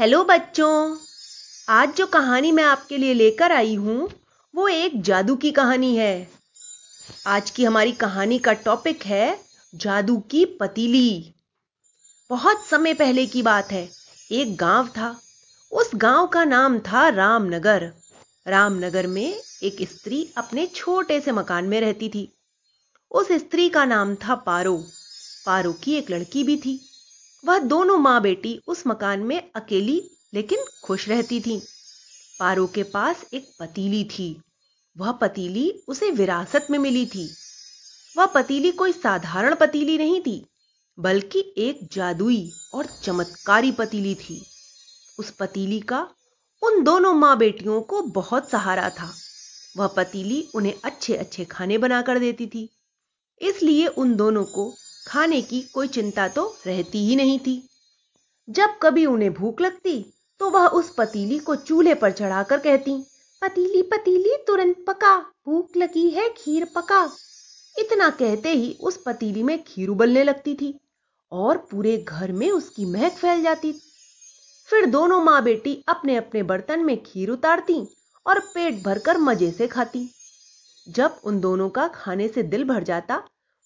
Hello बच्चों, आज जो कहानी मैं आपके लिए लेकर आई हूँ, वो एक जादू की कहानी है। आज की हमारी कहानी का टॉपिक है, जादू की पतीली। बहुत समय पहले की बात है, एक गाँव था। उस गाँव का नाम था रामनगर। रामनगर में एक स्त्री अपने छोटे से मकान में रहती थी। उस स्त्री का नाम था पारो। पारो की एक लड़की भी थी। वह दोनों माँ बेटी उस मकान में अकेली, लेकिन खुश रहती थी। पारो के पास एक पतीली थी। वह पतीली उसे विरासत में मिली थी। वह पतीली कोई साधारण पतीली नहीं थी, बल्कि एक जादुई और चमत्कारी पतीली थी। उस पतीली का उन दोनों माँ बेटियों को बहुत सहारा था। वह पतीली उन्हें अच्छे अच्छे खाने बनाकर देती थी, इसलिए उन दोनों को खाने की कोई चिंता तो रहती ही नहीं थी। जब कभी उन्हें भूख लगती तो वह उस पतीली को चूल्हे पर चढ़ाकर कहती, पतीली पतीली, तुरंत पका, भूख लगी है, खीर पका। इतना कहते ही उस पतीली में खीर उबलने लगती थी और पूरे घर में उसकी महक फैल जाती। फिर दोनों माँ बेटी अपने अपने बर्तन में खीर उतारती और पेट भरकर मज़े से खाती। जब उन दोनों का खाने से दिल भर जाता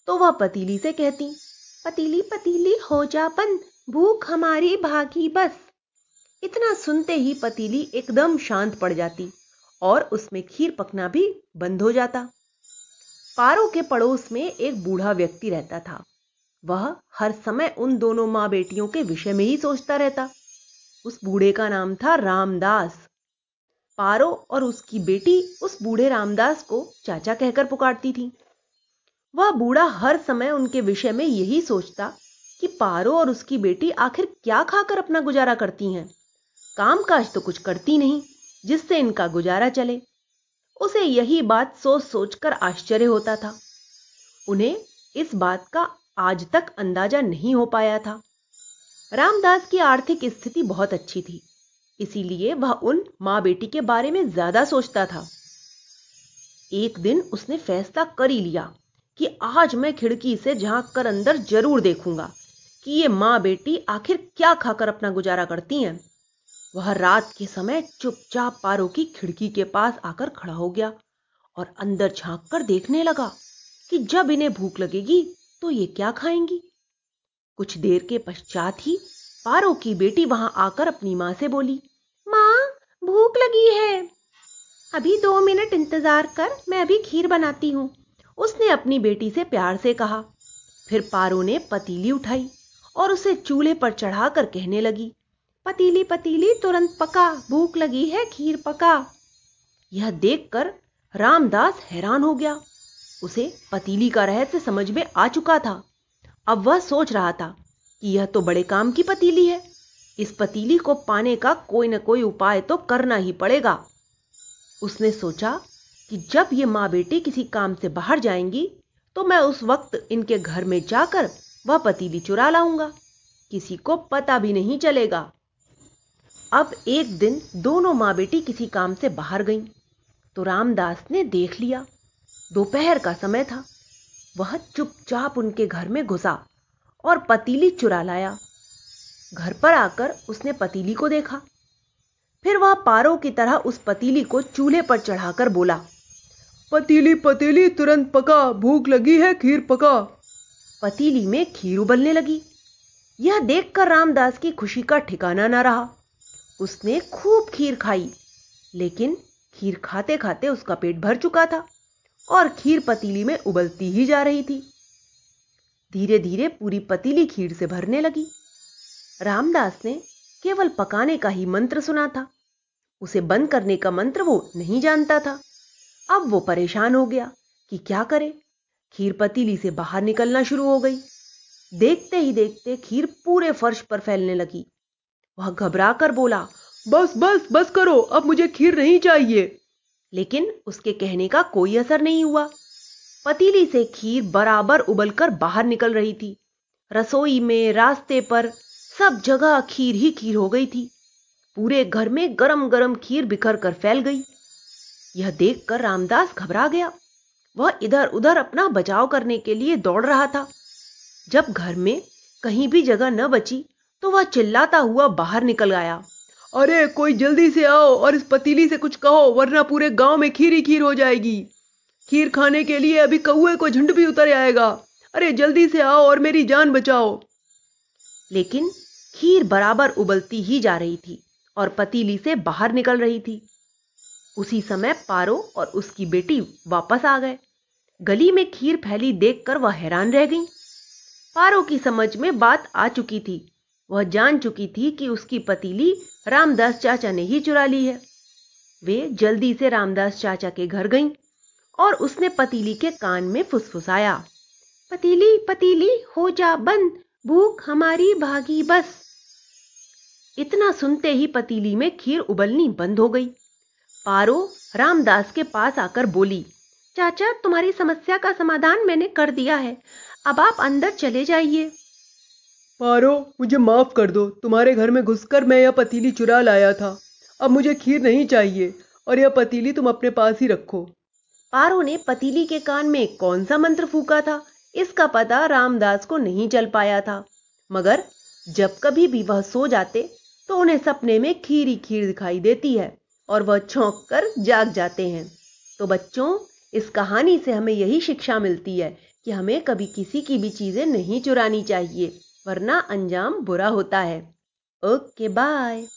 तो वह पतीली से कहती, पतीली पतीली, हो जा बंद, भूख हमारी भागी बस. इतना सुनते ही पतीली एकदम शांत पड़ जाती और उसमें खीर पकना भी बंद हो जाता। पारो के पड़ोस में एक बूढ़ा व्यक्ति रहता था। वह हर समय उन दोनों माँ बेटियों के विषय में ही सोचता रहता। उस बूढ़े का नाम था रामदास। पारो और उसकी बेटी उस बूढ़े रामदास को चाचा कहकर पुकारती थी। वह बूढ़ा हर समय उनके विषय में यही सोचता कि पारो और उसकी बेटी आखिर क्या खाकर अपना गुजारा करती हैं। काम काज तो कुछ करती नहीं, जिससे इनका गुजारा चले। उसे यही बात सोच सोचकर आश्चर्य होता था। उन्हें इस बात का आज तक अंदाज़ा नहीं हो पाया था। रामदास की आर्थिक स्थिति बहुत अच्छी थी, इसीलिए वह उन माँ बेटी के बारे में ज़्यादा सोचता था। एक दिन उसने फैसला कर ही लिया। कि आज मैं खिड़की से झाँक कर अंदर ज़रूर देखूँगा कि ये माँ बेटी आखिर क्या खाकर अपना गुजारा करती हैं। वह रात के समय चुपचाप पारो की खिड़की के पास आकर खड़ा हो गया और अंदर झाँक कर देखने लगा कि जब इन्हें भूख लगेगी तो ये क्या खाएँगी। कुछ देर के पश्चात ही पारो की बेटी वहाँ आकर अपनी माँ से बोली, माँ, भूख लगी है। अभी दो मिनट इंतज़ार कर, मैं अभी खीर बनाती हूँ। उसने अपनी बेटी से प्यार से कहा। फिर पारो ने पतीली उठाई और उसे चूल्हे पर चढ़ाकर कहने लगी, पतीली पतीली, तुरंत पका, भूख लगी है, खीर पका। यह देखकर रामदास हैरान हो गया। उसे पतीली का रहस्य समझ में आ चुका था। अब वह सोच रहा था कि यह तो बड़े काम की पतीली है। इस पतीली को पाने का कोई ना कोई उपाय तो करना ही पड़ेगा। उसने सोचा कि जब ये माँ बेटी किसी काम से बाहर जाएँगी तो मैं उस वक्त इनके घर में जाकर वह पतीली चुरा लाऊँगा। किसी को पता भी नहीं चलेगा। अब एक दिन दोनों माँ बेटी किसी काम से बाहर गईं तो रामदास ने देख लिया। दोपहर का समय था। वह चुपचाप उनके घर में घुसा और पतीली चुरा लाया। घर पर आकर उसने पतीली को देखा। फिर वह पारों की तरह उस पतीली को चूल्हे पर चढ़ाकर बोला पतीली पतीली, तुरंत पका। भूख लगी है, खीर पका। पतीली में खीर उबलने लगी। यह देखकर रामदास की खुशी का ठिकाना न रहा। उसने खूब खीर खाई, लेकिन खीर खाते खाते उसका पेट भर चुका था और खीर पतीली में उबलती ही जा रही थी। धीरे धीरे पूरी पतीली खीर से भरने लगी। रामदास ने केवल पकाने का ही मंत्र सुना था। उसे बंद करने का मंत्र वो नहीं जानता था। अब वो परेशान हो गया कि क्या करे। खीर पतीली से बाहर निकलना शुरू हो गई। देखते ही देखते खीर पूरे फर्श पर फैलने लगी। वह घबरा कर बोला, बस बस बस करो, अब मुझे खीर नहीं चाहिए। लेकिन उसके कहने का कोई असर नहीं हुआ। पतीली से खीर बराबर उबलकर बाहर निकल रही थी। रसोई में, रास्ते पर, सब जगह खीर ही खीर हो गई थी। पूरे घर में गरम गरम खीर बिखर कर फैल गई। यह देखकर रामदास घबरा गया। वह इधर उधर अपना बचाव करने के लिए दौड़ रहा था। जब घर में कहीं भी जगह न बची तो वह चिल्लाता हुआ बाहर निकल आया। अरे कोई जल्दी से आओ और इस पतीली से कुछ कहो वरना पूरे गाँव में खीर ही खीर हो जाएगी। खीर खाने के लिए अभी कौए को झुंड भी उतर आएगा। अरे जल्दी से आओ और मेरी जान बचाओ। लेकिन खीर बराबर उबलती ही जा रही थी और पतीली से बाहर निकल रही थी। उसी समय पारो और उसकी बेटी वापस आ गए। गली में खीर फैली देखकर वह हैरान रह गई। पारो की समझ में बात आ चुकी थी। वह जान चुकी थी कि उसकी पतीली रामदास चाचा ने ही चुरा ली है। वे जल्दी से रामदास चाचा के घर गईं और उसने पतीली के कान में फुसफुसाया, पतीली पतीली, हो जा बंद, भूख हमारी भागी बस। इतना सुनते ही पतीली में खीर उबलनी बंद हो गई। पारो रामदास के पास आकर बोली चाचा तुम्हारी समस्या का समाधान मैंने कर दिया है। अब आप अंदर चले जाइए। पारो मुझे माफ़ कर दो। तुम्हारे घर में घुसकर मैं यह पतीली चुरा लाया था। अब मुझे खीर नहीं चाहिए और यह पतीली तुम अपने पास ही रखो। पारो ने पतीली के कान में कौन सा मंत्र फूका था? इसका पता रामदास को नहीं चल पाया था। मगर जब कभी भी वह सो जाते तो उन्हें सपने में खीरी खीर दिखाई देती है। और वह छोंक कर जाग जाते हैं। तो बच्चों, इस कहानी से हमें यही शिक्षा मिलती है कि हमें कभी किसी की भी चीज़ें नहीं चुरानी चाहिए, वरना अंजाम बुरा होता है। Okay, bye.